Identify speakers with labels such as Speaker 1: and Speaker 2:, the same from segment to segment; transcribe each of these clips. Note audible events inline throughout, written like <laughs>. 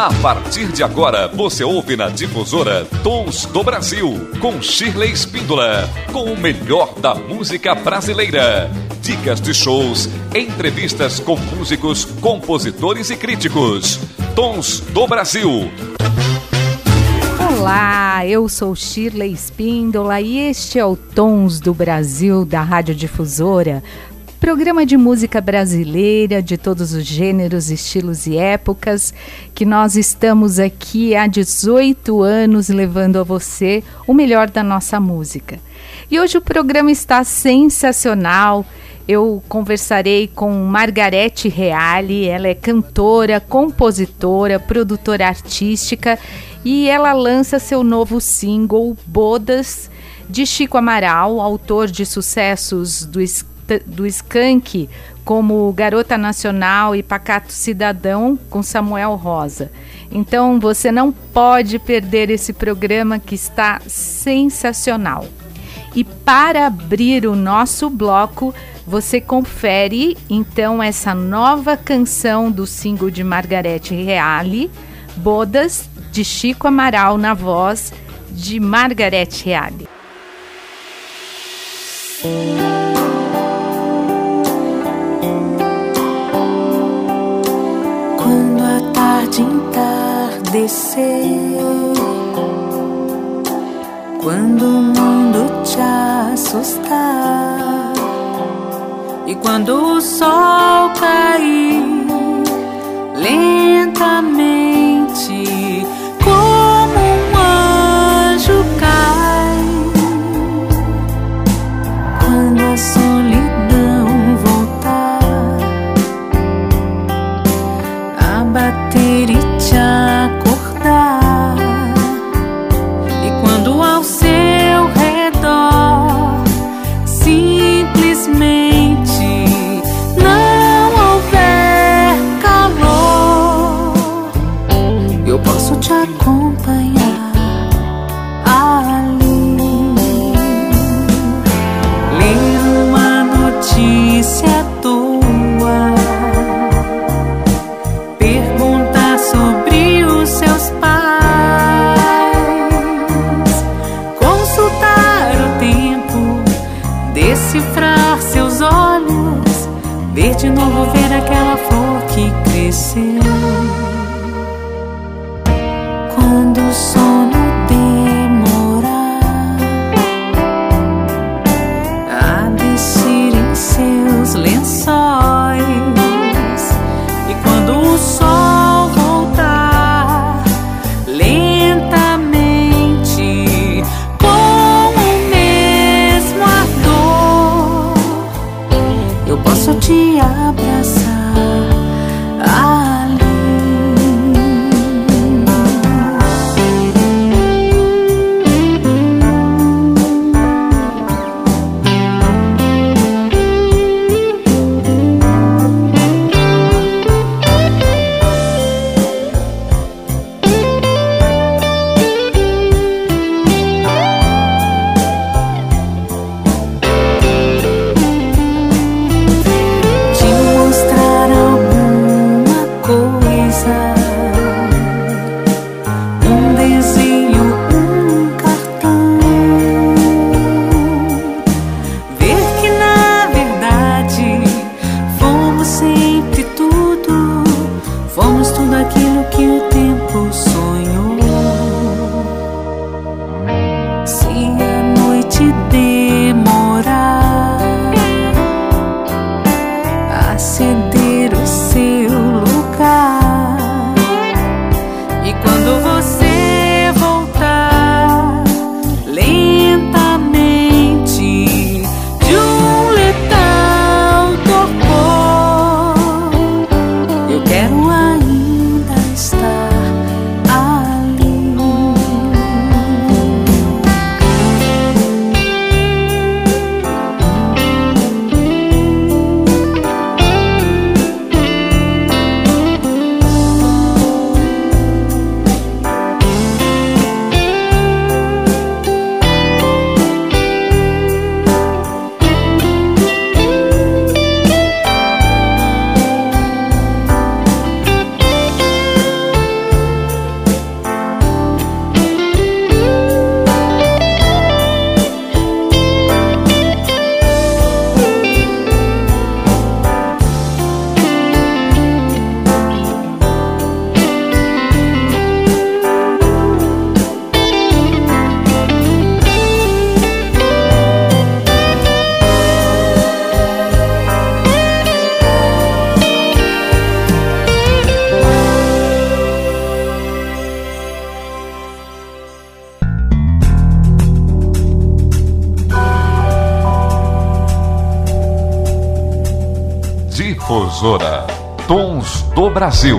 Speaker 1: A partir de agora, você ouve na difusora Tons do Brasil, com Shirley Espíndola, com o melhor da música brasileira. Dicas de shows, entrevistas com músicos, compositores e críticos. Tons do Brasil.
Speaker 2: Olá, eu sou Shirley Espíndola e este é o Tons do Brasil da Rádio Difusora programa de música brasileira de todos os gêneros, estilos e épocas, que nós estamos aqui há 18 anos levando a você o melhor da nossa música. E hoje o programa está sensacional. Eu conversarei com Margarete Reale, ela é cantora, compositora, produtora artística e ela lança seu novo single Bodas de Chico Amaral, autor de sucessos do do Skank, como Garota Nacional e Pacato Cidadão, com Samuel Rosa. Então você não pode perder esse programa que está sensacional. E para abrir o nosso bloco, você confere então essa nova canção do single de Margarete Reale, Bodas, de Chico Amaral, na voz de Margarete Reale.
Speaker 3: Tarde entardecer, quando o mundo te assustar e quando o sol cair lentamente,
Speaker 1: Difusora Tons do Brasil.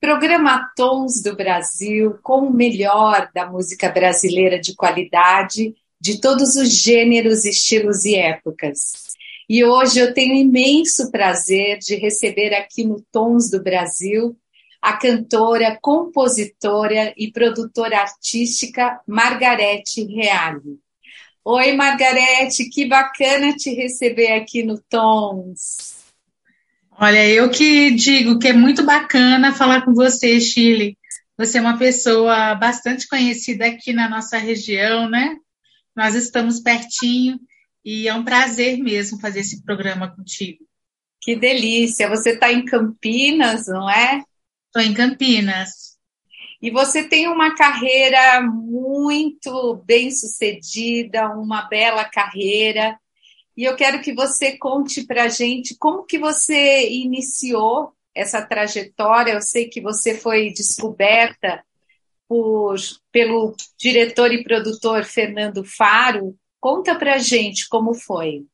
Speaker 4: Programa Tons do Brasil com o melhor da música brasileira de qualidade, de todos os gêneros, estilos e épocas. E hoje eu tenho imenso prazer de receber aqui no Tons do Brasil a cantora, compositora e produtora artística Margarete Reale. Oi, Margarete, que bacana te receber aqui no Tons.
Speaker 5: Olha, eu que digo que é muito bacana falar com você, Chile. Você é uma pessoa bastante conhecida aqui na nossa região, né? Nós estamos pertinho e é um prazer mesmo fazer esse programa contigo.
Speaker 4: Que delícia! Você está em Campinas, não é?
Speaker 5: Estou em Campinas.
Speaker 4: E você tem uma carreira muito bem sucedida, uma bela carreira. E eu quero que você conte para gente como que você iniciou essa trajetória. Eu sei que você foi descoberta por, pelo diretor e produtor Fernando Faro. Conta para gente como foi.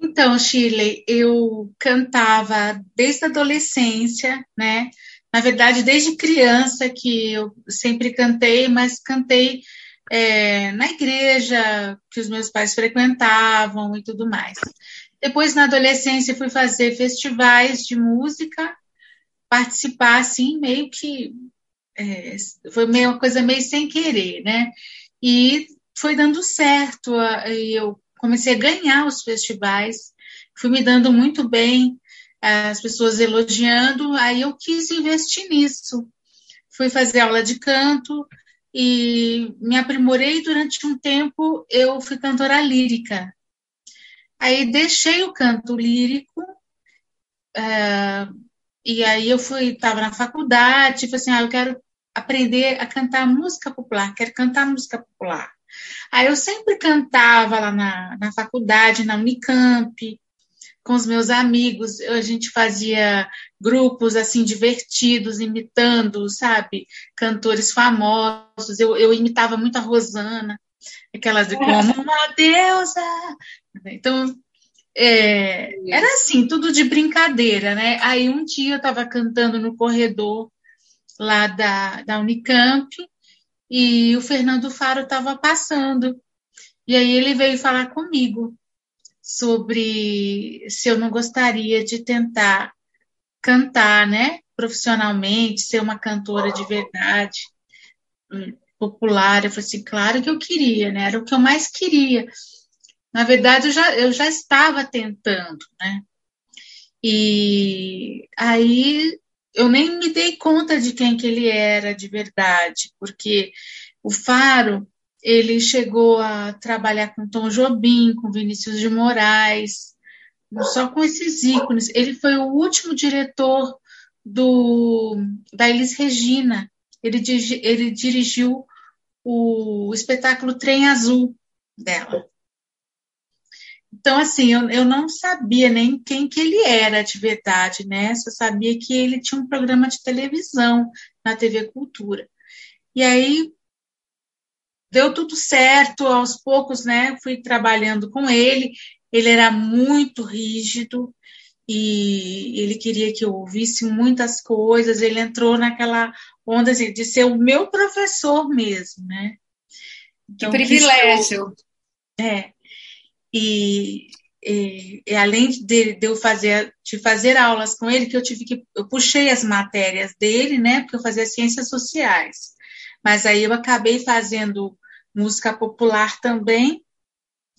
Speaker 5: Então, Shirley, eu cantava desde a adolescência, né? Na verdade, desde criança que eu sempre cantei, mas cantei é, na igreja que os meus pais frequentavam e tudo mais. Depois, na adolescência, fui fazer festivais de música, participar assim, meio que é, foi meio uma coisa meio sem querer, né? E foi dando certo, eu comecei a ganhar os festivais, fui me dando muito bem, as pessoas elogiando, aí eu quis investir nisso. Fui fazer aula de canto e me aprimorei durante um tempo, eu fui cantora lírica. Aí deixei o canto lírico, uh, e aí eu fui, estava na faculdade, falei assim, ah, eu quero aprender a cantar música popular, quero cantar música popular. Aí eu sempre cantava lá na, na faculdade, na Unicamp, com os meus amigos, a gente fazia grupos assim divertidos, imitando, sabe, cantores famosos. Eu, eu imitava muito a Rosana, aquelas de como uma deusa. Então, é, era assim, tudo de brincadeira, né? Aí um dia eu estava cantando no corredor lá da, da Unicamp e o Fernando Faro estava passando. E aí ele veio falar comigo sobre se eu não gostaria de tentar cantar, né, profissionalmente, ser uma cantora de verdade, hum, popular. Eu falei assim, claro que eu queria, né? Era o que eu mais queria. Na verdade, eu já, eu já estava tentando, né? E aí eu nem me dei conta de quem que ele era de verdade, porque o Faro ele chegou a trabalhar com Tom Jobim, com Vinícius de Moraes, só com esses ícones. Ele foi o último diretor do da Elis Regina. Ele, ele dirigiu o espetáculo Trem Azul dela. Então, assim, eu, eu não sabia nem quem que ele era de verdade, né? Só sabia que ele tinha um programa de televisão na TV Cultura. E aí deu tudo certo, aos poucos, né? Fui trabalhando com ele. Ele era muito rígido e ele queria que eu ouvisse muitas coisas. Ele entrou naquela onda assim, de ser o meu professor mesmo, né?
Speaker 4: Então, que privilégio!
Speaker 5: Eu, é. E, e, e, além de, de, eu fazer de fazer aulas com ele, que eu tive que eu puxei as matérias dele, né? Porque eu fazia ciências sociais. Mas aí eu acabei fazendo música popular também,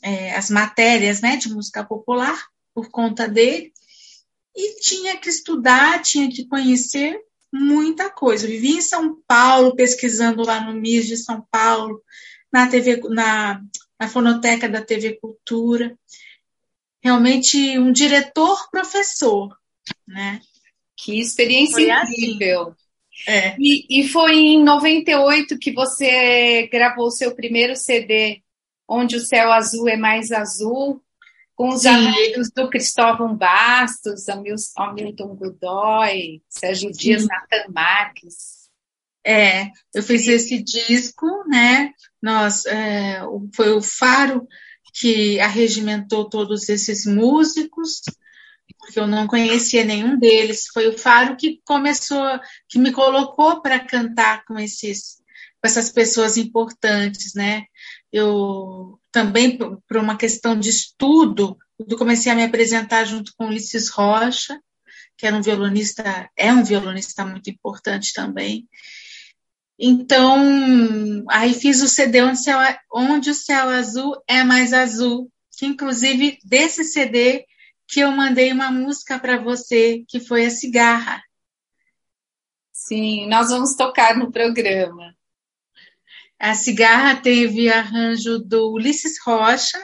Speaker 5: é, as matérias, né, de música popular por conta dele. E tinha que estudar, tinha que conhecer muita coisa. Eu vivi em São Paulo, pesquisando lá no MIS de São Paulo, na TV, na na fonoteca da TV Cultura. Realmente um diretor professor, né?
Speaker 4: Que experiência foi assim. incrível. Assim. É. E, e foi em 98 que você gravou o seu primeiro CD, Onde o Céu Azul é Mais Azul, com os Sim. amigos do Cristóvão Bastos, Hamilton Godoy, Sérgio Dias, Nathan Marques.
Speaker 5: É, eu fiz esse disco, né? Nós, é, foi o Faro que arregimentou todos esses músicos, porque eu não conhecia nenhum deles. Foi o Faro que começou, que me colocou para cantar com esses, com essas pessoas importantes, né? Eu também por uma questão de estudo, eu comecei a me apresentar junto com Ulisses Rocha, que era um violonista, é um violonista muito importante também. Então, aí fiz o CD onde, céu, onde o céu azul é mais azul, que inclusive desse CD que eu mandei uma música para você, que foi a Cigarra.
Speaker 4: Sim, nós vamos tocar no programa.
Speaker 5: A Cigarra teve arranjo do Ulisses Rocha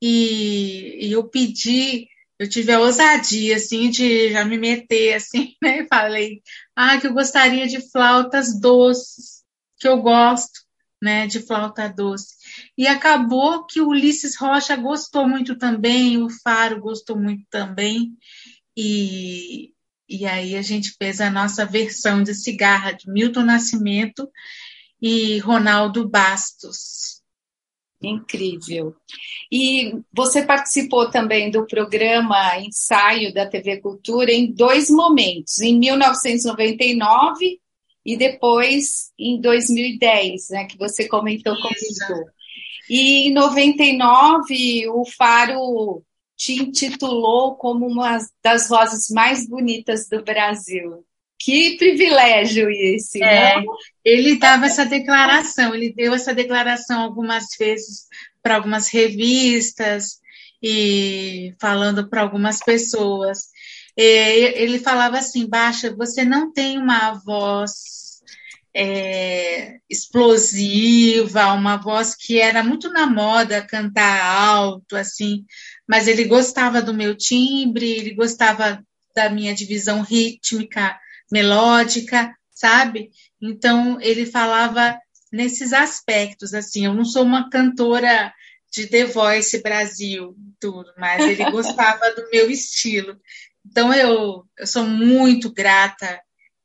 Speaker 5: e, e eu pedi eu tive a ousadia, assim, de já me meter, assim, <laughs> né? Falei, ah, que eu gostaria de flautas doces, que eu gosto, né, de flauta doce. E acabou que o Ulisses Rocha gostou muito também, o Faro gostou muito também, e, e aí a gente fez a nossa versão de cigarra de Milton Nascimento e Ronaldo Bastos.
Speaker 4: Incrível. E você participou também do programa Ensaio da TV Cultura em dois momentos, em 1999 e depois em 2010, né, que você comentou comigo. E em 99, o Faro te intitulou como uma das vozes mais bonitas do Brasil. Que privilégio esse, é,
Speaker 5: Ele dava essa declaração, ele deu essa declaração algumas vezes para algumas revistas e falando para algumas pessoas. Ele falava assim, Baixa, você não tem uma voz é, explosiva, uma voz que era muito na moda cantar alto, assim, mas ele gostava do meu timbre, ele gostava da minha divisão rítmica, melódica, sabe? Então ele falava nesses aspectos, assim, eu não sou uma cantora de The Voice Brasil, tudo, mas ele <laughs> gostava do meu estilo. Então eu, eu sou muito grata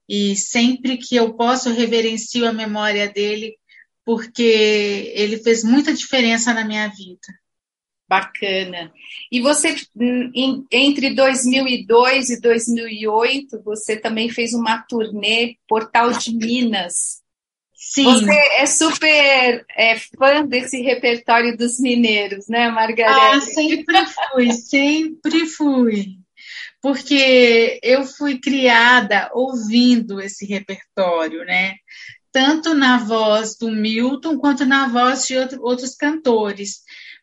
Speaker 5: e sempre que eu posso reverencio a memória dele, porque ele fez muita diferença na minha vida.
Speaker 4: Bacana. E você, entre 2002 e 2008, você também fez uma turnê Portal de Minas. Sim. Você é super é, fã desse repertório dos mineiros, né, Margarida?
Speaker 5: Ah, sempre fui, sempre fui. Porque eu fui criada ouvindo esse repertório, né? Tanto na voz do Milton quanto na voz de outro, outros cantores.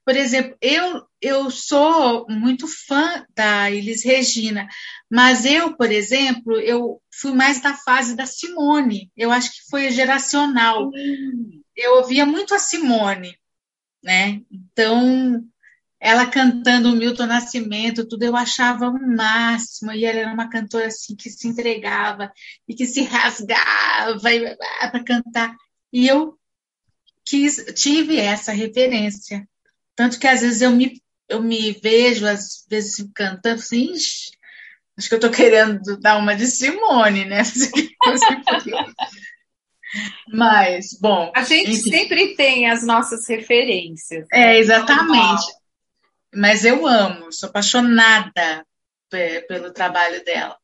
Speaker 5: Por exemplo, eu, eu sou muito fã da Elis Regina, mas eu, por exemplo, eu fui mais da fase da Simone. Eu acho que foi geracional. Eu ouvia muito a Simone, né? Então, ela cantando o Milton Nascimento, tudo eu achava o máximo, e ela era uma cantora assim que se entregava e que se rasgava para cantar. E eu quis, tive essa referência. Tanto que às vezes eu me, eu me vejo, às vezes, cantando assim, acho que eu estou querendo dar uma de Simone, né? <laughs> Mas, bom.
Speaker 4: A gente enfim. sempre tem as nossas referências.
Speaker 5: Né? É, exatamente. Mas eu amo, sou apaixonada pelo trabalho dela.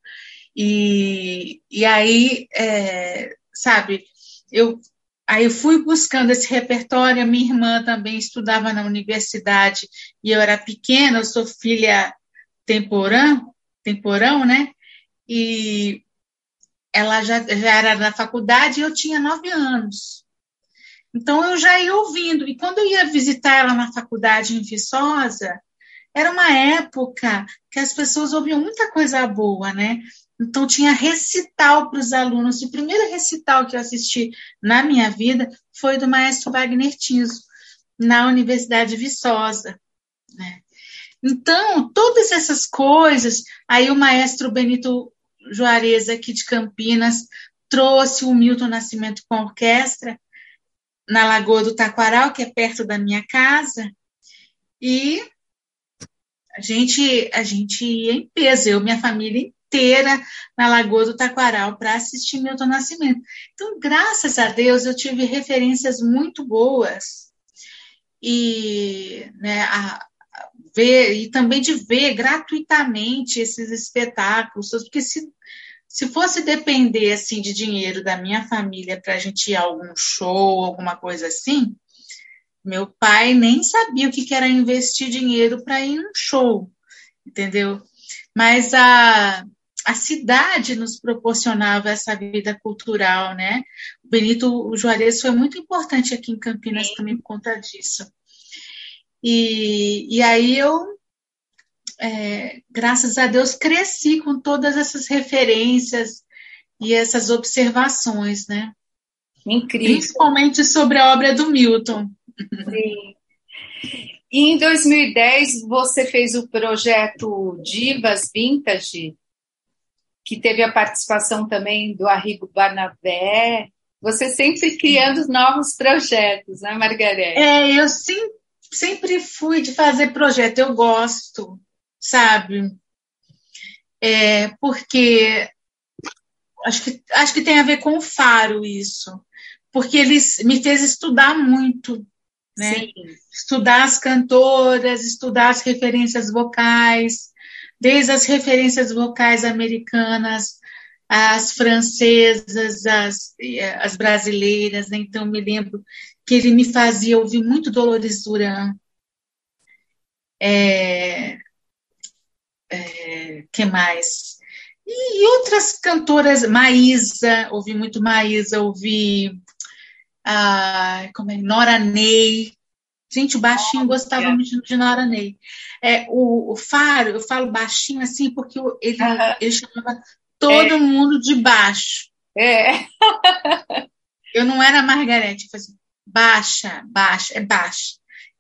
Speaker 5: E, e aí, é, sabe, eu Aí eu fui buscando esse repertório, minha irmã também estudava na universidade e eu era pequena, eu sou filha temporão, temporão, né? E ela já, já era na faculdade e eu tinha nove anos. Então eu já ia ouvindo. E quando eu ia visitar ela na faculdade em Viçosa, era uma época que as pessoas ouviam muita coisa boa, né? Então, tinha recital para os alunos. O primeiro recital que eu assisti na minha vida foi do maestro Wagner Tiso, na Universidade Viçosa. Né? Então, todas essas coisas, aí o maestro Benito Juarez, aqui de Campinas, trouxe o Milton Nascimento com a orquestra na Lagoa do Taquaral, que é perto da minha casa, e a gente, a gente ia em peso, eu minha família inteira na Lagoa do Taquaral para assistir Milton Nascimento. Então, graças a Deus, eu tive referências muito boas e né, a, a ver e também de ver gratuitamente esses espetáculos, porque se se fosse depender assim de dinheiro da minha família para a gente ir a algum show, alguma coisa assim, meu pai nem sabia o que era investir dinheiro para ir em um show, entendeu? Mas a, a cidade nos proporcionava essa vida cultural, né? O Benito Juarez foi muito importante aqui em Campinas Sim. também por conta disso. E, e aí eu é, graças a Deus, cresci com todas essas referências e essas observações, né?
Speaker 4: Incrível.
Speaker 5: Principalmente sobre a obra do Milton.
Speaker 4: Sim. E em 2010 você fez o projeto Divas Vintage, que teve a participação também do Arrigo Barnabé. Você sempre criando novos projetos, né, Margareth?
Speaker 5: É, eu sim, sempre fui de fazer projeto, eu gosto sabe? É, porque acho que, acho que tem a ver com o Faro isso, porque ele me fez estudar muito, né? Sim. Estudar as cantoras, estudar as referências vocais, desde as referências vocais americanas, as francesas, as, as brasileiras, né? Então, me lembro que ele me fazia ouvir muito Dolores Duran, é, é, que mais? E outras cantoras, Maísa, ouvi muito Maísa, ouvi a, como é, Nora Ney. Gente, o baixinho gostava muito de Nora Ney. É, o, o Faro, eu falo baixinho assim porque ele, ele chamava todo é. mundo de baixo.
Speaker 4: É.
Speaker 5: eu não era Margarete, eu falei assim, baixa, baixa, é baixa.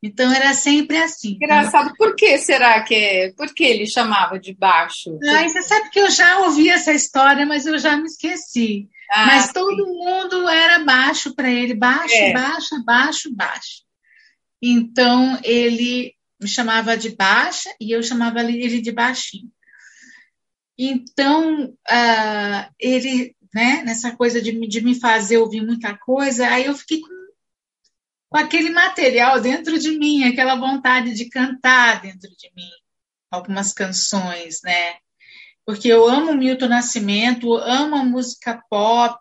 Speaker 5: Então era sempre assim.
Speaker 4: Engraçado, por que será que por que ele chamava de baixo?
Speaker 5: Ah, você sabe que eu já ouvi essa história, mas eu já me esqueci. Ah, mas sim. todo mundo era baixo para ele, baixo, é. baixo, baixo, baixo. Então ele me chamava de baixa e eu chamava ele de baixinho. Então uh, ele, né, nessa coisa de, de me fazer ouvir muita coisa, aí eu fiquei com aquele material dentro de mim, aquela vontade de cantar dentro de mim algumas canções, né? Porque eu amo Milton Nascimento, amo a música pop,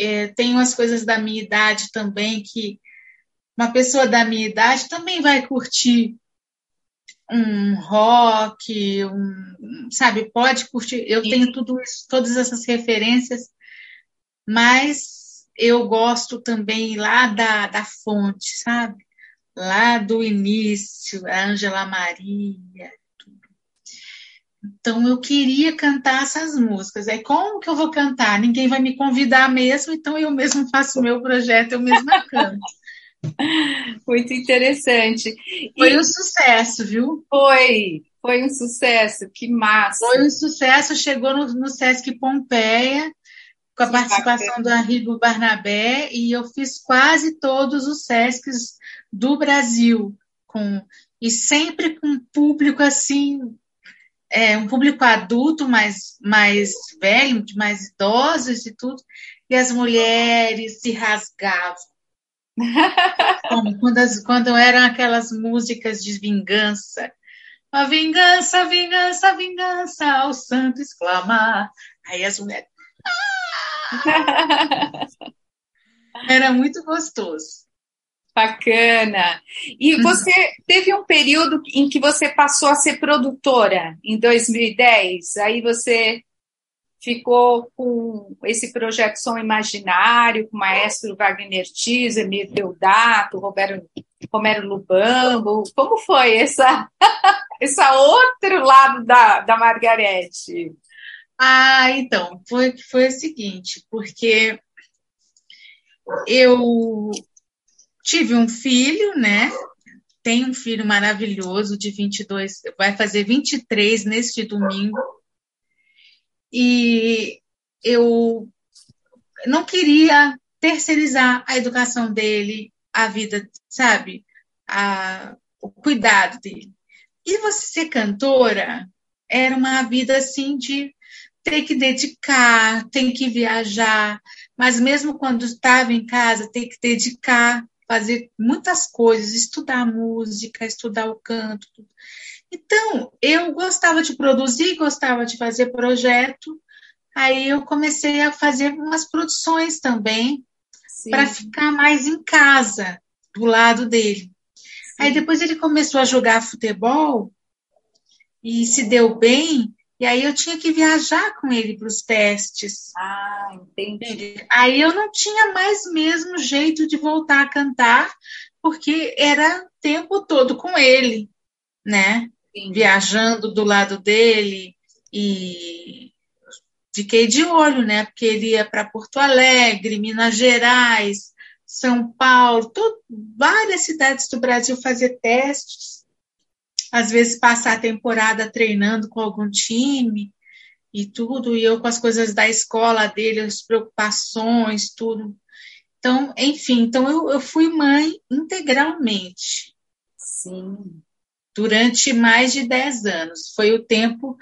Speaker 5: é, tenho as coisas da minha idade também, que uma pessoa da minha idade também vai curtir um rock, um, sabe, pode curtir. Eu tenho tudo isso, todas essas referências, mas eu gosto também lá da, da fonte, sabe? Lá do início, a Ângela Maria, tudo. Então eu queria cantar essas músicas. Aí como que eu vou cantar? Ninguém vai me convidar mesmo, então eu mesmo faço o meu projeto, eu mesma canto. <laughs>
Speaker 4: Muito interessante.
Speaker 5: Foi e... um sucesso, viu?
Speaker 4: Foi, foi um sucesso, que massa.
Speaker 5: Foi um sucesso, chegou no, no Sesc Pompeia, com a participação do Arrigo Barnabé, e eu fiz quase todos os SESCs do Brasil, com, e sempre com um público assim, é, um público adulto, mais, mais velho, mais idosos e tudo, e as mulheres se rasgavam. <laughs> Como quando, as, quando eram aquelas músicas de vingança. A vingança, vingança, vingança, ao santo exclamar. Aí as mulheres. <laughs> Era muito gostoso.
Speaker 4: Bacana. E uhum. você teve um período em que você passou a ser produtora, em 2010. Aí você ficou com esse projeto Som Imaginário, com o maestro Wagner Tizer, Mir Deodato, Roberto, Romero Lubambo. Como foi essa, <laughs> esse outro lado da, da Margarete?
Speaker 5: Ah, então, foi, foi o seguinte, porque eu tive um filho, né? Tenho um filho maravilhoso de 22, vai fazer 23 neste domingo. E eu não queria terceirizar a educação dele, a vida, sabe? A, o cuidado dele. E você ser cantora era uma vida assim de tem que dedicar, tem que viajar, mas mesmo quando estava em casa, tem que dedicar, fazer muitas coisas, estudar música, estudar o canto. Então, eu gostava de produzir, gostava de fazer projeto, aí eu comecei a fazer umas produções também, para ficar mais em casa, do lado dele. Sim. Aí depois ele começou a jogar futebol e se deu bem, e aí eu tinha que viajar com ele para os testes.
Speaker 2: Ah, entendi.
Speaker 5: Aí eu não tinha mais mesmo jeito de voltar a cantar, porque era o tempo todo com ele, né? Sim. Viajando do lado dele e fiquei de olho, né? Porque ele ia para Porto Alegre, Minas Gerais, São Paulo, todo, várias cidades do Brasil fazer testes às vezes passar a temporada treinando com algum time e tudo, e eu com as coisas da escola dele, as preocupações, tudo. Então, enfim, então eu, eu fui mãe integralmente.
Speaker 2: Sim.
Speaker 5: Durante mais de 10 anos. Foi o tempo.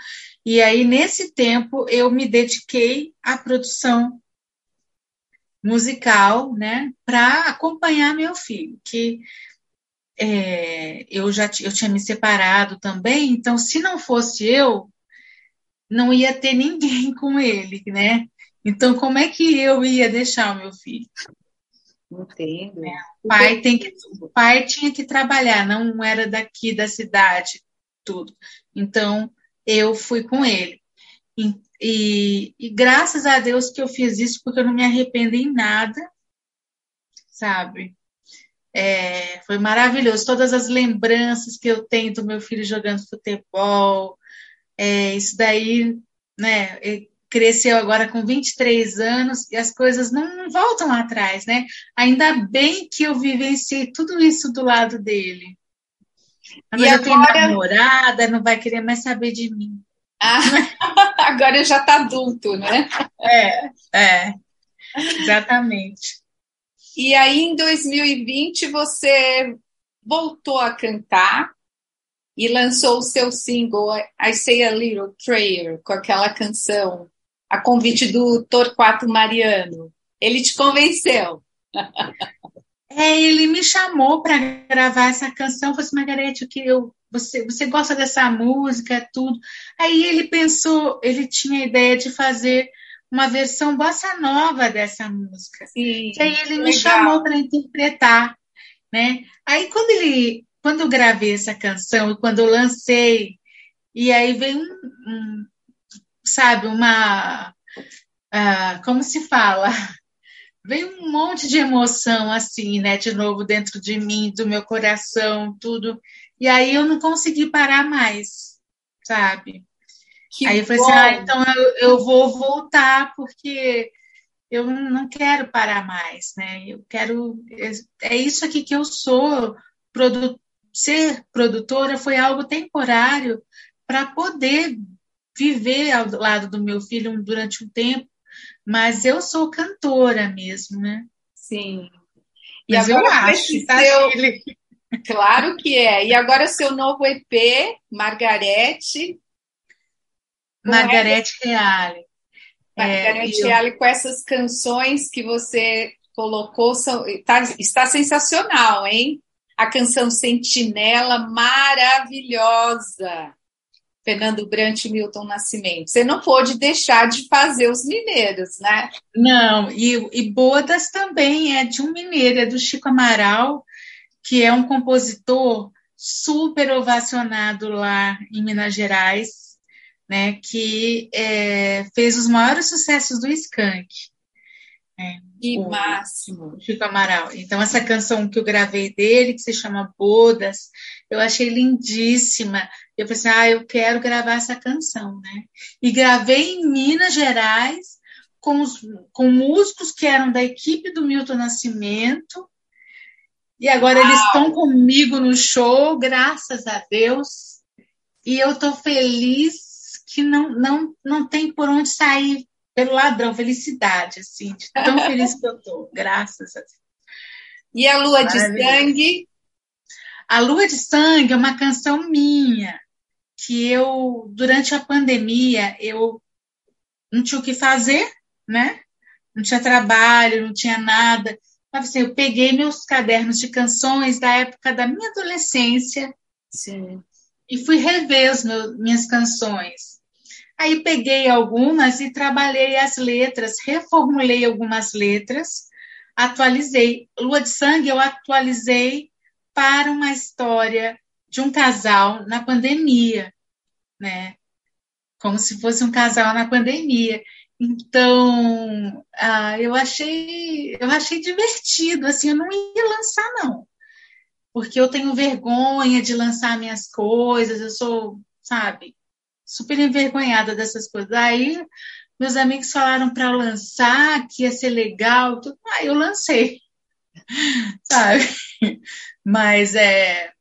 Speaker 5: E aí, nesse tempo, eu me dediquei à produção musical, né, para acompanhar meu filho, que é, eu já eu tinha me separado também, então se não fosse eu, não ia ter ninguém <laughs> com ele, né? Então como é que eu ia deixar o meu filho?
Speaker 2: Entendo. É,
Speaker 5: o pai tem que, o pai tinha que trabalhar, não era daqui da cidade, tudo. Então eu fui com ele. E, e, e graças a Deus que eu fiz isso, porque eu não me arrependo em nada, sabe? É, foi maravilhoso. Todas as lembranças que eu tenho do meu filho jogando futebol, é, isso daí, né? Cresceu agora com 23 anos e as coisas não voltam atrás, né? Ainda bem que eu vivenciei tudo isso do lado dele. Mas e eu agora... tenho namorada, não vai querer mais saber de mim.
Speaker 2: Ah, <laughs> agora já está adulto, né?
Speaker 5: É, é, exatamente.
Speaker 2: E aí, em 2020, você voltou a cantar e lançou o seu single I Say a Little Prayer, com aquela canção, a convite do Torquato Mariano. Ele te convenceu? <laughs>
Speaker 5: É, ele me chamou para gravar essa canção. Falei assim, Margarete, que eu, você, você gosta dessa música, tudo. Aí ele pensou, ele tinha a ideia de fazer uma versão bossa nova dessa música.
Speaker 2: Sim,
Speaker 5: e aí ele me chamou para interpretar, né? Aí quando ele, quando eu gravei essa canção e quando eu lancei, e aí veio um, um sabe, uma, uh, como se fala? <laughs> Veio um monte de emoção assim, né? De novo dentro de mim, do meu coração, tudo. E aí eu não consegui parar mais, sabe? Que Aí eu falei bom. assim, ah, então eu, eu vou voltar porque eu não quero parar mais, né? Eu quero. É isso aqui que eu sou. Produ, ser produtora foi algo temporário para poder viver ao lado do meu filho durante um tempo, mas eu sou cantora mesmo, né?
Speaker 2: Sim.
Speaker 5: E mas agora eu acho, tá? Seu...
Speaker 2: Claro que é. E agora seu novo EP, Margarete,
Speaker 5: Margarete Reale.
Speaker 2: Margarete é, Reale, com essas canções que você colocou, são, tá, está sensacional, hein? A canção Sentinela, maravilhosa. Fernando Brant e Milton Nascimento. Você não pôde deixar de fazer os mineiros, né?
Speaker 5: Não, e, e Bodas também é de um mineiro, é do Chico Amaral, que é um compositor super ovacionado lá em Minas Gerais né, que é, fez os maiores sucessos do Skank.
Speaker 2: Né, que o, máximo!
Speaker 5: Chico Amaral. Então, essa canção que eu gravei dele, que se chama Bodas, eu achei lindíssima. Eu pensei, ah, eu quero gravar essa canção, né? E gravei em Minas Gerais, com, os, com músicos que eram da equipe do Milton Nascimento, e agora Uau. eles estão comigo no show, graças a Deus. E eu estou feliz que não, não, não tem por onde sair pelo ladrão, felicidade, assim, de tão <laughs> feliz que eu tô, graças a Deus.
Speaker 2: E a Lua de Sangue?
Speaker 5: A Lua de Sangue é uma canção minha, que eu, durante a pandemia, eu não tinha o que fazer, né? Não tinha trabalho, não tinha nada. Mas, assim, eu peguei meus cadernos de canções da época da minha adolescência
Speaker 2: Sim.
Speaker 5: e fui rever as meu, minhas canções. Aí peguei algumas e trabalhei as letras, reformulei algumas letras, atualizei. Lua de Sangue eu atualizei para uma história de um casal na pandemia, né? Como se fosse um casal na pandemia. Então, ah, eu achei, eu achei divertido, assim, eu não ia lançar não, porque eu tenho vergonha de lançar minhas coisas, eu sou, sabe, super envergonhada dessas coisas. Aí meus amigos falaram para lançar, que ia ser legal, tudo. aí eu lancei, <laughs> sabe? Mas é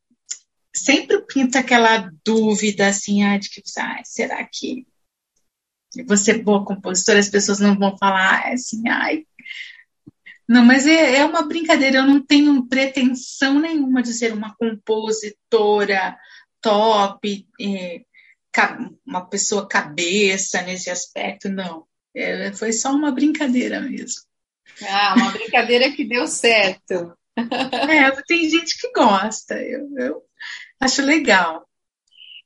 Speaker 5: sempre pinta aquela dúvida assim, ah, de que ah, será que você é boa compositora, as pessoas não vão falar assim, ai. Não, mas é, é uma brincadeira, eu não tenho pretensão nenhuma de ser uma compositora top, é, uma pessoa cabeça nesse aspecto, não. É, foi só uma brincadeira mesmo.
Speaker 2: Ah, uma brincadeira que deu certo.
Speaker 5: É, tem gente que gosta, eu, eu acho legal.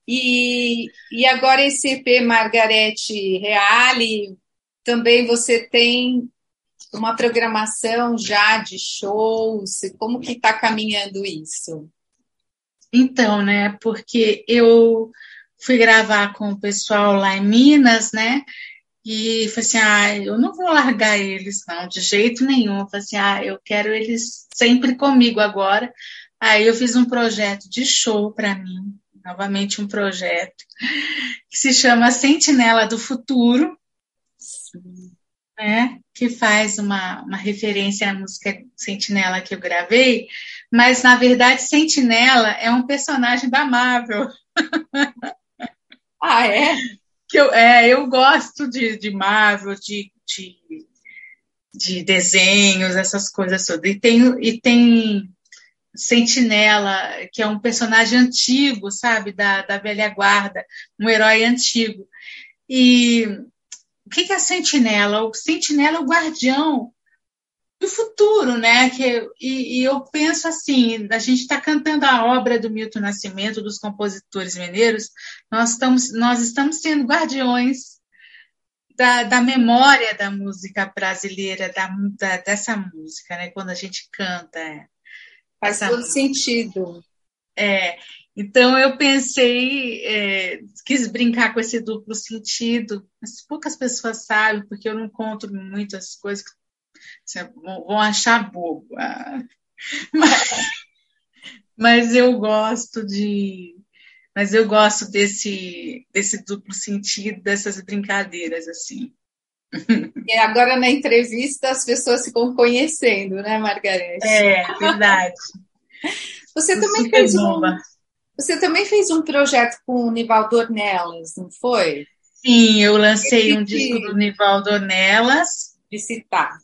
Speaker 2: E, e agora esse EP Margarete Reale, também você tem uma programação já de shows? Como que está caminhando isso?
Speaker 5: Então, né, porque eu fui gravar com o pessoal lá em Minas, né, e falei assim, ah, eu não vou largar eles, não, de jeito nenhum. Falei assim, ah, eu quero eles sempre comigo agora. Aí eu fiz um projeto de show para mim, novamente um projeto, que se chama Sentinela do Futuro, né, que faz uma, uma referência à música Sentinela que eu gravei, mas na verdade Sentinela é um personagem da Marvel. <laughs>
Speaker 2: Ah, é?
Speaker 5: Que eu, é, eu gosto de, de Marvel, de, de, de desenhos, essas coisas todas. E tem, e tem Sentinela, que é um personagem antigo, sabe, da, da velha guarda, um herói antigo. E o que, é Sentinela? O Sentinela é o guardião do futuro, né? Que, e, e eu penso assim, a gente está cantando a obra do Milton Nascimento, dos compositores mineiros, nós estamos, nós estamos sendo guardiões da, da memória da música brasileira, da, da, dessa música, né? Quando a gente canta. É.
Speaker 2: Faz todo sentido.
Speaker 5: É, então eu pensei, é, quis brincar com esse duplo sentido, mas poucas pessoas sabem, porque eu não conto muitas coisas que você, vão achar bobo. Ah. Mas, mas eu gosto de. Mas eu gosto desse, desse duplo sentido, dessas brincadeiras, assim.
Speaker 2: E agora na entrevista as pessoas ficam conhecendo, né, Margareth?
Speaker 5: É, verdade.
Speaker 2: Você também fez um, você também fez um projeto com o Nivaldo Ornelas, não foi?
Speaker 5: Sim, eu lancei um disco do Nivaldo Ornelas.
Speaker 2: De citar.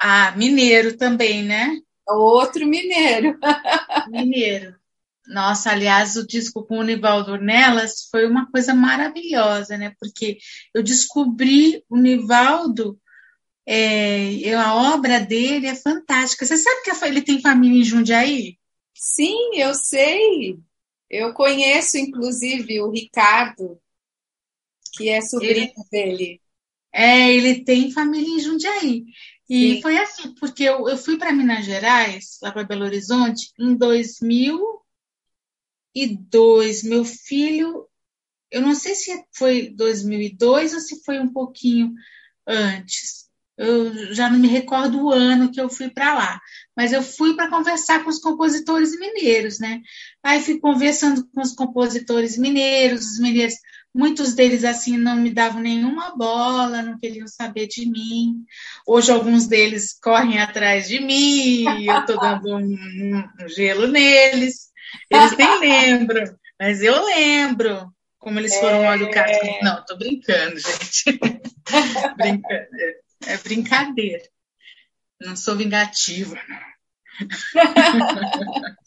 Speaker 5: Ah, mineiro também, né?
Speaker 2: Outro mineiro. <laughs>
Speaker 5: mineiro. Nossa, aliás, o disco com o Nivaldo Ornelas foi uma coisa maravilhosa, né? Porque eu descobri o Nivaldo, é, a obra dele é fantástica. Você sabe que ele tem família em Jundiaí?
Speaker 2: Sim, eu sei. Eu conheço, inclusive, o Ricardo, que é sobrinho ele, dele.
Speaker 5: É, ele tem família em Jundiaí. E Sim. foi assim, porque eu, eu fui para Minas Gerais, lá para Belo Horizonte, em 2000 2002. Meu filho, eu não sei se foi 2002 ou se foi um pouquinho antes. Eu já não me recordo o ano que eu fui para lá, mas eu fui para conversar com os compositores mineiros, né? Aí fui conversando com os compositores mineiros, os mineiros, muitos deles assim não me davam nenhuma bola, não queriam saber de mim. Hoje alguns deles correm atrás de mim, eu estou dando um, um, gelo neles. Eles nem lembram, mas eu lembro como eles foram mal educados. É... Não, tô brincando, gente. <laughs> brincando. É, é brincadeira. Não sou vingativa. <laughs>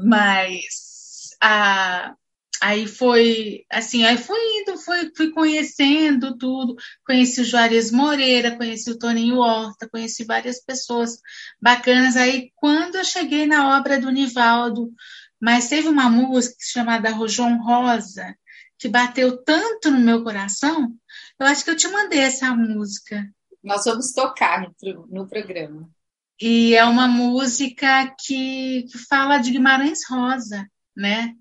Speaker 5: mas a, Aí foi assim, aí fui indo, fui, fui conhecendo tudo, conheci o Juarez Moreira, conheci o Toninho Horta, conheci várias pessoas bacanas. Aí quando eu cheguei na obra do Nivaldo, mas teve uma música chamada João Rosa, que bateu tanto no meu coração, eu acho que eu te mandei essa música.
Speaker 4: Nós vamos tocar no, no programa.
Speaker 5: E é uma música que, que fala de Guimarães Rosa, né?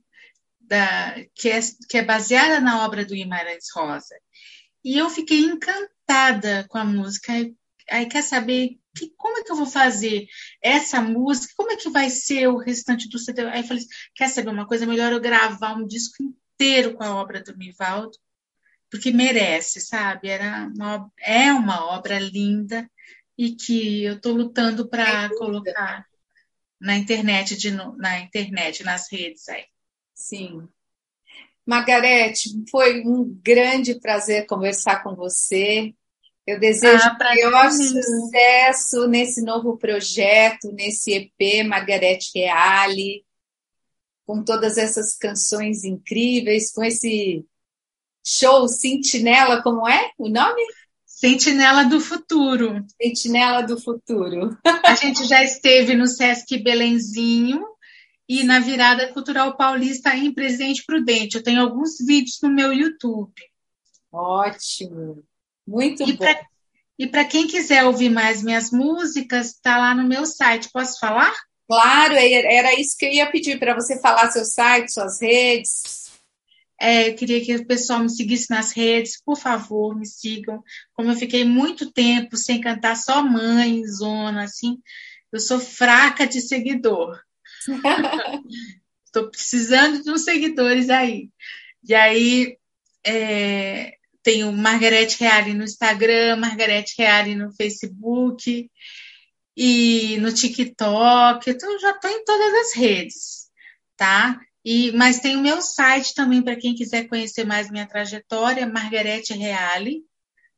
Speaker 5: Da, que, é, que é baseada na obra do Guimarães Rosa. E eu fiquei encantada com a música. Aí quer saber que, como é que eu vou fazer essa música? Como é que vai ser o restante do CD? Aí eu falei, quer saber uma coisa? Melhor eu gravar um disco inteiro com a obra do Mivaldo, porque merece, sabe? Era uma, é uma obra linda e que eu estou lutando para colocar na internet, de, na internet, nas redes aí.
Speaker 4: Sim. Margarete, foi um grande prazer conversar com você. Eu desejo ah, maior sucesso nesse novo projeto, nesse EP Margarete Reale, com todas essas canções incríveis, com esse show Sentinela, como é o nome?
Speaker 5: Sentinela do Futuro.
Speaker 4: Sentinela do Futuro.
Speaker 5: A gente já esteve no Sesc Belenzinho e na Virada Cultural Paulista em Presidente Prudente. Eu tenho alguns vídeos no meu YouTube.
Speaker 4: Ótimo. Muito
Speaker 5: e
Speaker 4: bom.
Speaker 5: Pra, e para quem quiser ouvir mais minhas músicas, está lá no meu site. Posso falar?
Speaker 4: Claro, era isso que eu ia pedir para você falar seu site, suas redes.
Speaker 5: É, eu queria que o pessoal me seguisse nas redes, por favor, me sigam. Como eu fiquei muito tempo sem cantar só mãe, zona, assim, eu sou fraca de seguidor. <laughs> Estou precisando de uns seguidores aí. E aí, é, tenho Margarete Reale no Instagram, Margarete Reale no Facebook e no TikTok. Então, já estou em todas as redes, tá? E, mas tem o meu site também para quem quiser conhecer mais minha trajetória, Margarete Reale,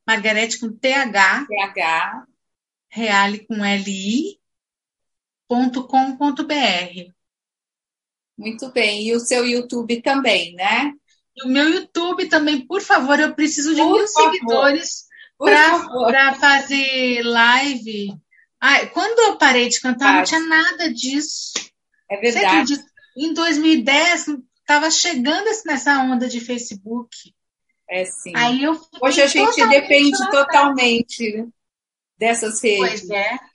Speaker 5: Margarete com TH,
Speaker 4: TH,
Speaker 5: Reale com LI, ponto com ponto br.
Speaker 4: Muito bem. E o seu YouTube também, né?
Speaker 5: E o meu YouTube também, por favor, eu preciso de por mil favor. seguidores para fazer live. Ai, quando eu parei de cantar, não tinha nada disso.
Speaker 4: É verdade
Speaker 5: em 2010 estava chegando nessa onda de Facebook.
Speaker 4: É sim.
Speaker 5: Aí eu
Speaker 4: Hoje a gente depende totalmente dessas redes.
Speaker 5: Pois é.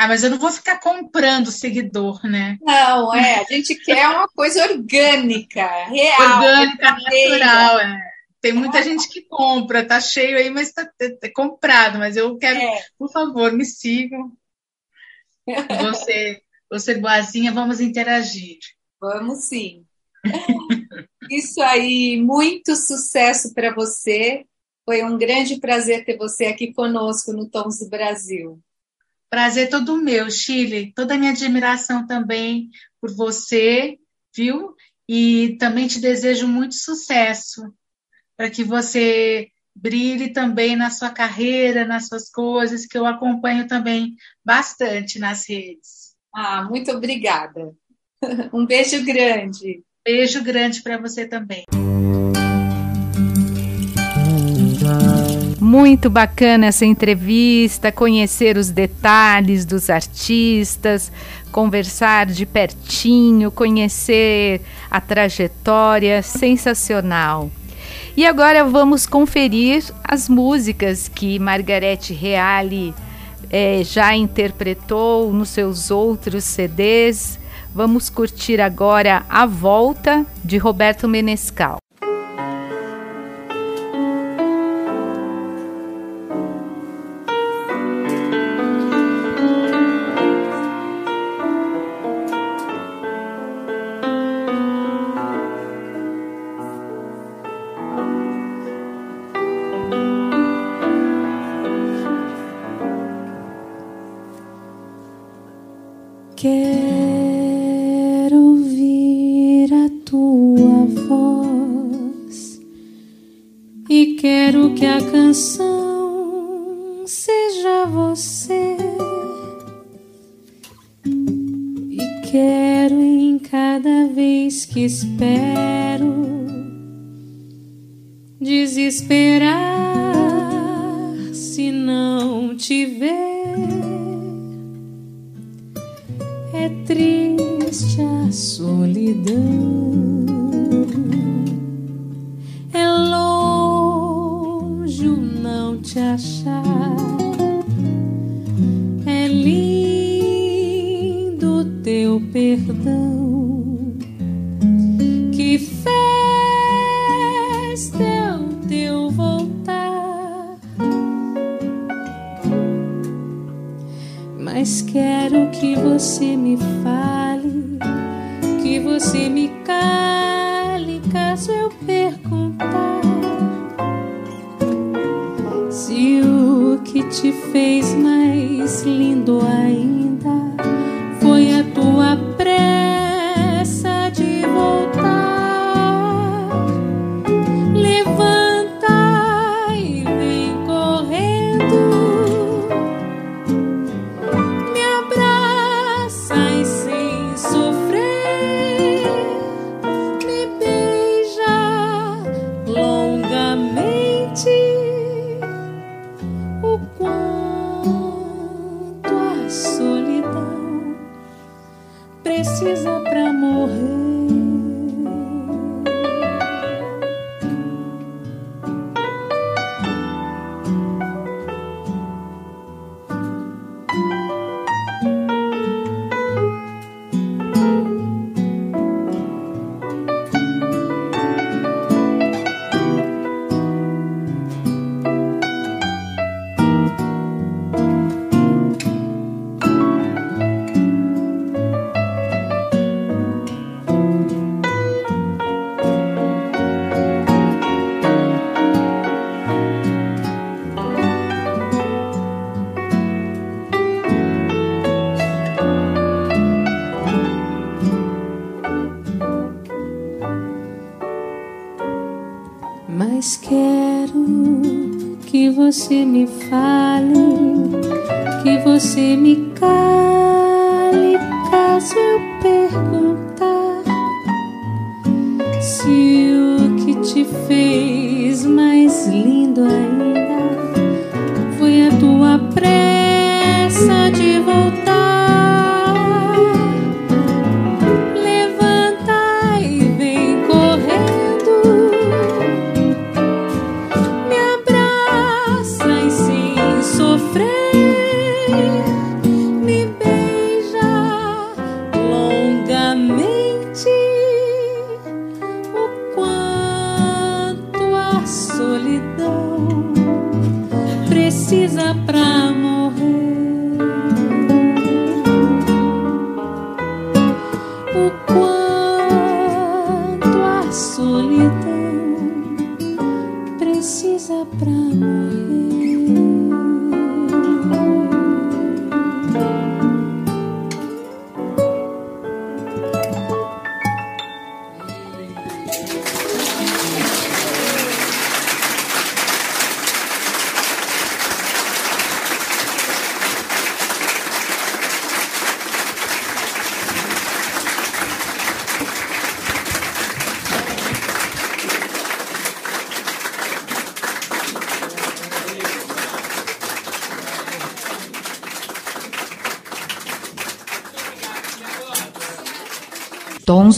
Speaker 5: Ah, mas eu não vou ficar comprando seguidor, né?
Speaker 4: Não, é. A gente quer uma coisa orgânica, real.
Speaker 5: Orgânica, natural, é. Tem muita é. gente que compra, tá cheio aí, mas tá, tá, tá comprado. Mas eu quero, é. por favor, me sigam. Você <laughs> ser boazinha, vamos interagir.
Speaker 4: Vamos sim. <laughs> Isso aí, muito sucesso para você. Foi um grande prazer ter você aqui conosco no Tons do Brasil.
Speaker 5: Prazer todo meu, Chile. Toda a minha admiração também por você, viu? E também te desejo muito sucesso para que você brilhe também na sua carreira, nas suas coisas, que eu acompanho também bastante nas redes.
Speaker 4: Ah, muito obrigada. <laughs> Um beijo grande.
Speaker 5: Beijo grande para você também.
Speaker 2: Muito bacana essa entrevista, conhecer os detalhes dos artistas, conversar de pertinho, conhecer a trajetória, sensacional. E agora vamos conferir as músicas que Margarete Reale é, já interpretou nos seus outros CDs. Vamos curtir agora A Volta de Roberto Menescal.
Speaker 3: Caso eu perguntar se o que te fez mais lindo ainda lindo ainda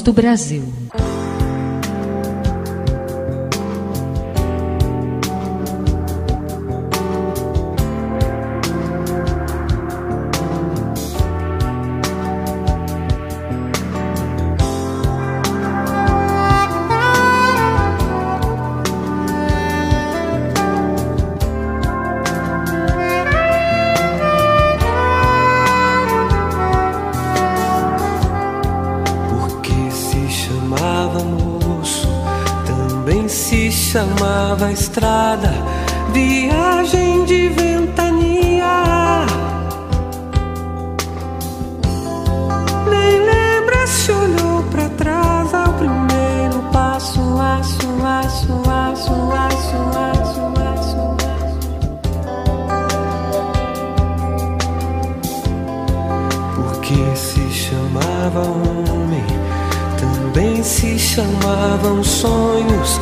Speaker 2: do Brasil.
Speaker 6: Chamava estrada, viagem de ventania. Nem lembra se olhou para trás ao primeiro passo, aço, aço, aço, aço, aço, aço. Porque se chamava homem se chamavam sonhos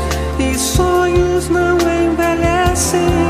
Speaker 6: não envelhecem.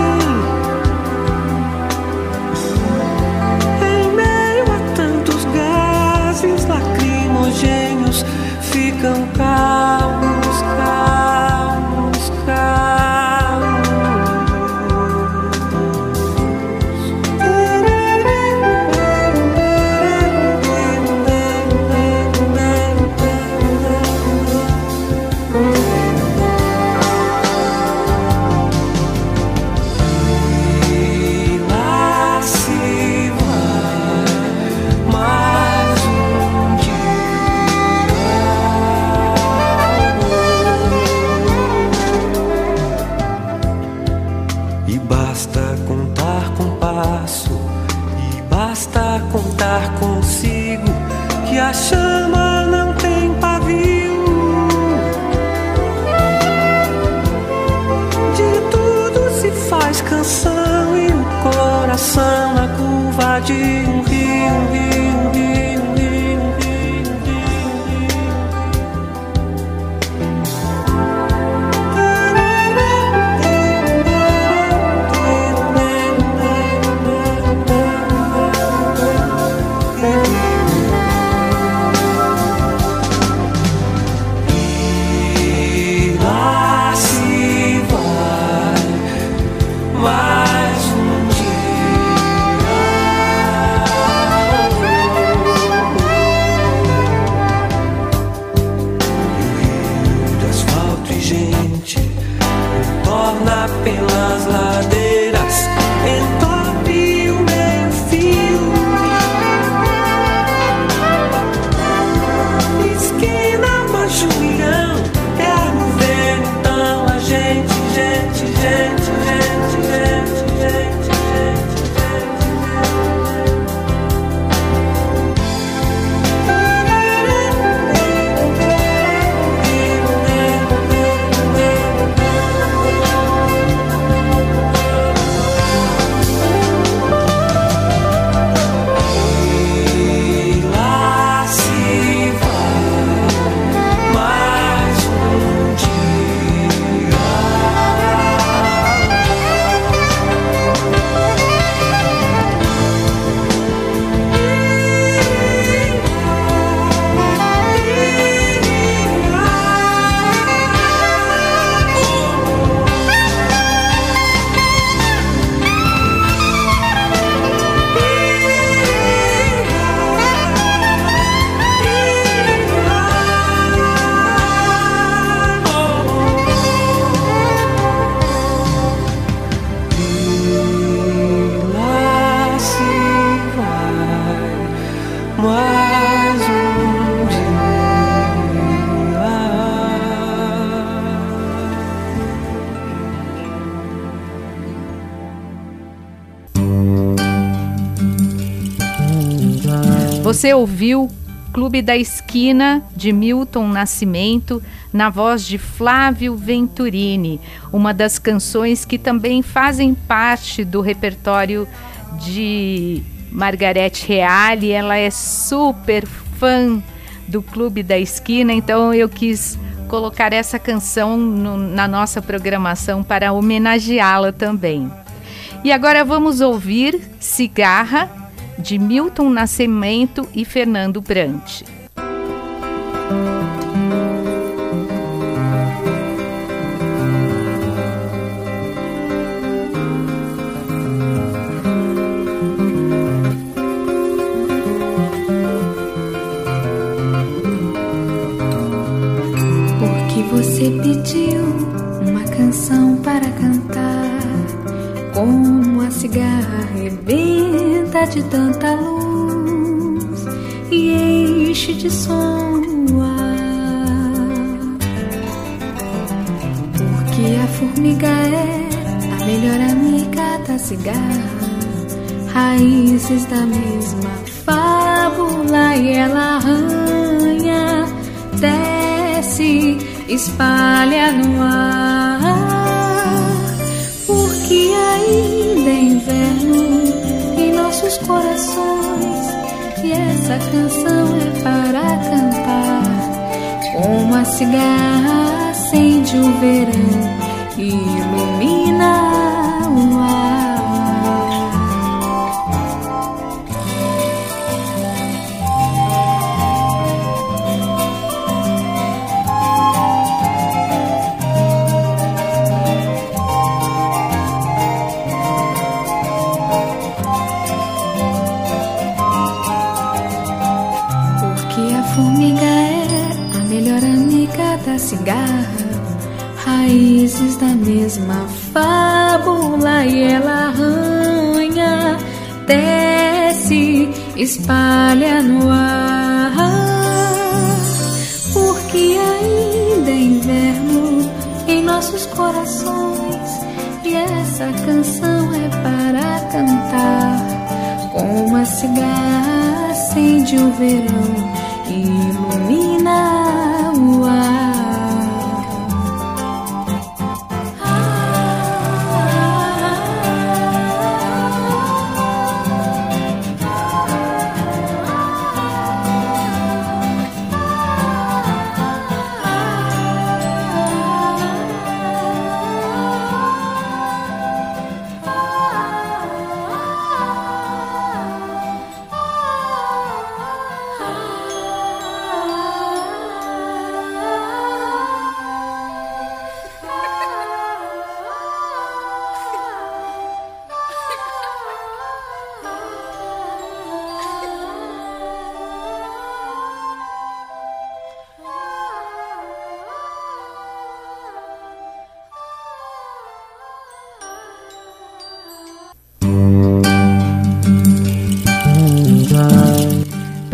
Speaker 2: Você ouviu Clube da Esquina de Milton Nascimento na voz de Flávio Venturini, uma das canções que também fazem parte do repertório de Margarete Reale. Ela é super fã do Clube da Esquina, então eu quis colocar essa canção no, na nossa programação para homenageá-la também. E agora vamos ouvir Cigarra de Milton Nascimento e Fernando Brant.
Speaker 3: De tanta luz e enche de som o ar. Porque a formiga é a melhor amiga da cigarra, raízes da mesma fábula e ela arranha, desce, espalha no ar cigarra acende o verão e ilumina mesma fábula e ela arranha, desce, espalha no ar. Porque ainda é inverno em nossos corações e essa canção é para cantar. Com uma cigarra acende o verão e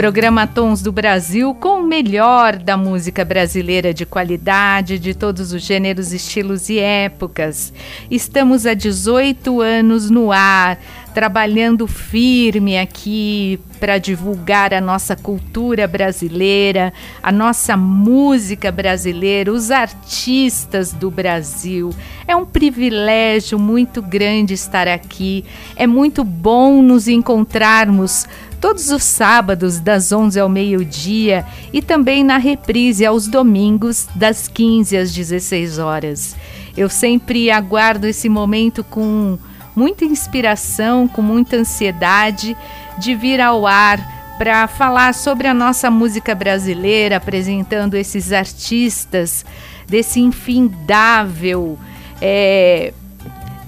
Speaker 2: Programa Tons do Brasil com o melhor da música brasileira de qualidade, de todos os gêneros, estilos e épocas. Estamos há 18 anos no ar, trabalhando firme aqui para divulgar a nossa cultura brasileira, a nossa música brasileira, os artistas do Brasil. É um privilégio muito grande estar aqui. É muito bom nos encontrarmos todos os sábados, das 11 ao meio-dia, e também na reprise aos domingos, das 15 às 16 horas. Eu sempre aguardo esse momento com muita inspiração, com muita ansiedade de vir ao ar para falar sobre a nossa música brasileira, apresentando esses artistas desse infindável. É,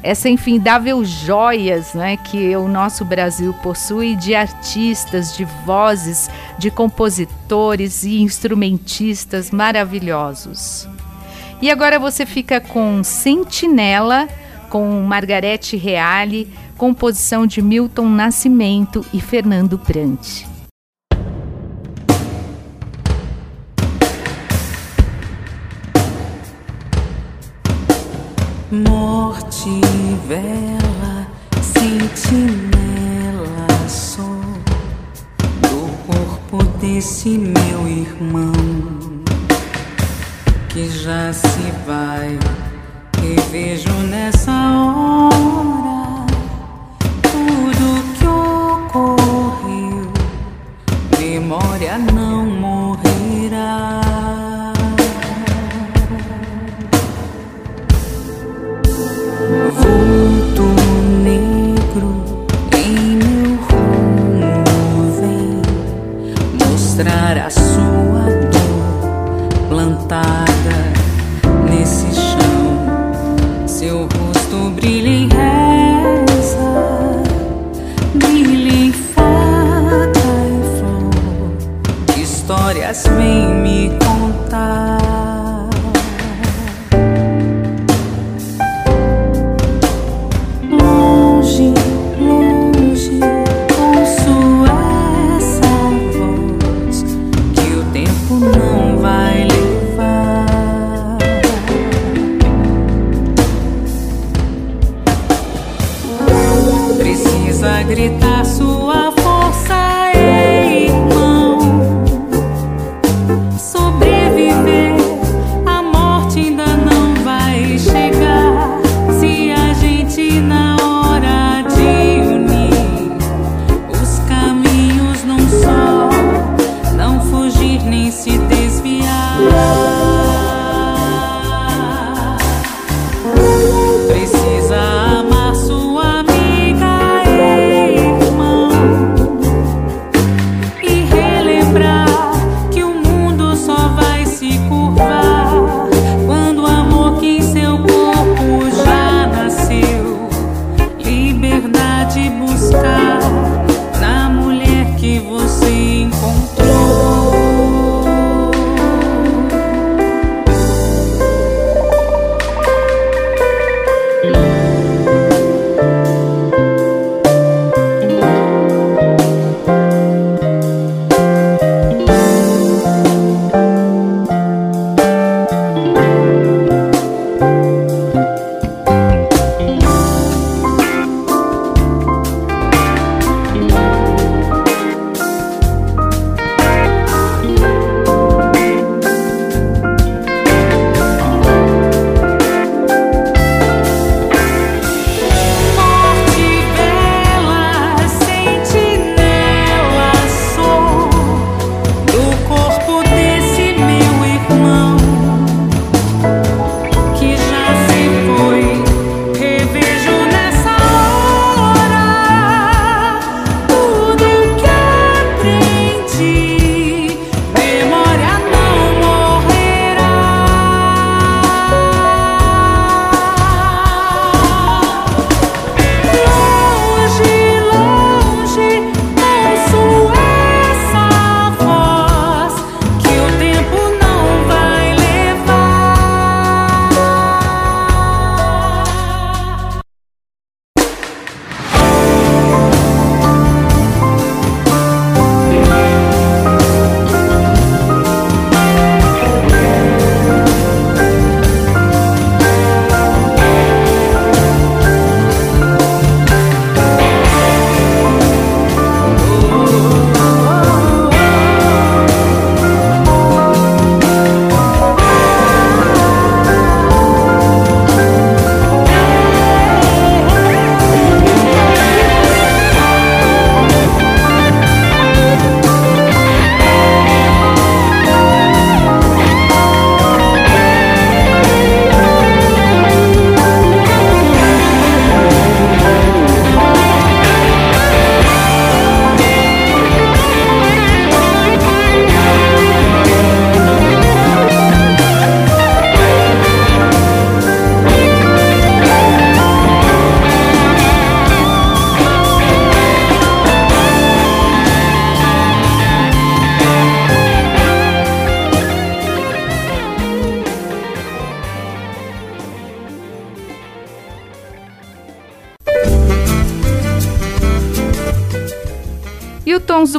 Speaker 2: essa infindável joias né, que o nosso Brasil possui de artistas, de vozes, de compositores e instrumentistas maravilhosos. E agora você fica com Sentinela, com Margarete Reale, composição de Milton Nascimento e Fernando Brant.
Speaker 3: Morte, vela, sentinela sou do corpo desse meu irmão que já se vai. E vejo nessa hora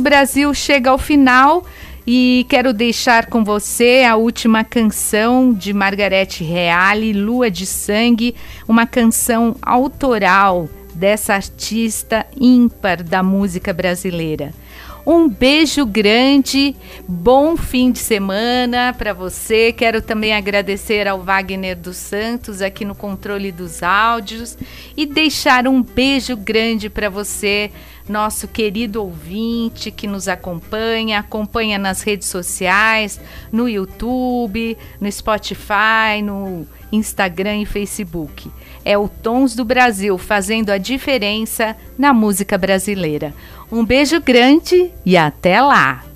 Speaker 2: Brasil chega ao final e quero deixar com você a última canção de Margarete Reale, Lua de Sangue, uma canção autoral dessa artista ímpar da música brasileira. Um beijo grande, bom fim de semana para você. Quero também agradecer ao Wagner dos Santos aqui no controle dos áudios e deixar um beijo grande para você, nosso querido ouvinte que nos acompanha, acompanha nas redes sociais, no YouTube, no Spotify, no Instagram e Facebook. É o Tons do Brasil fazendo a diferença na música brasileira. Um beijo grande e até lá!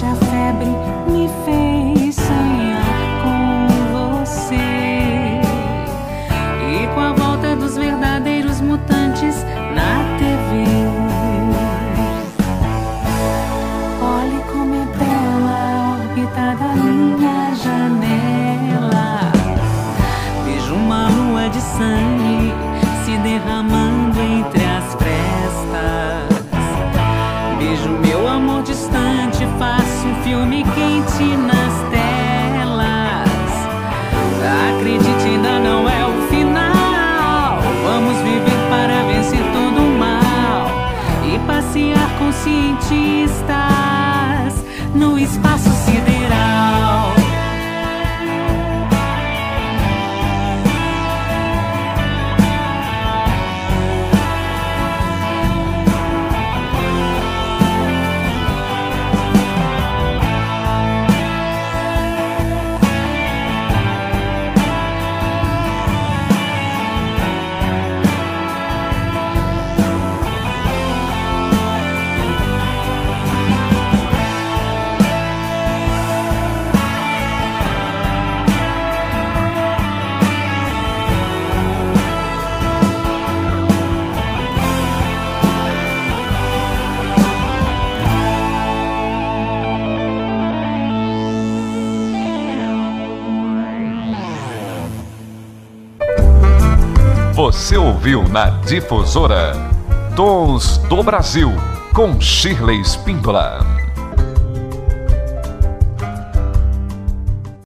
Speaker 3: Hoje a febre me fez
Speaker 1: Difusora Tons do Brasil com Shirley Spíndola.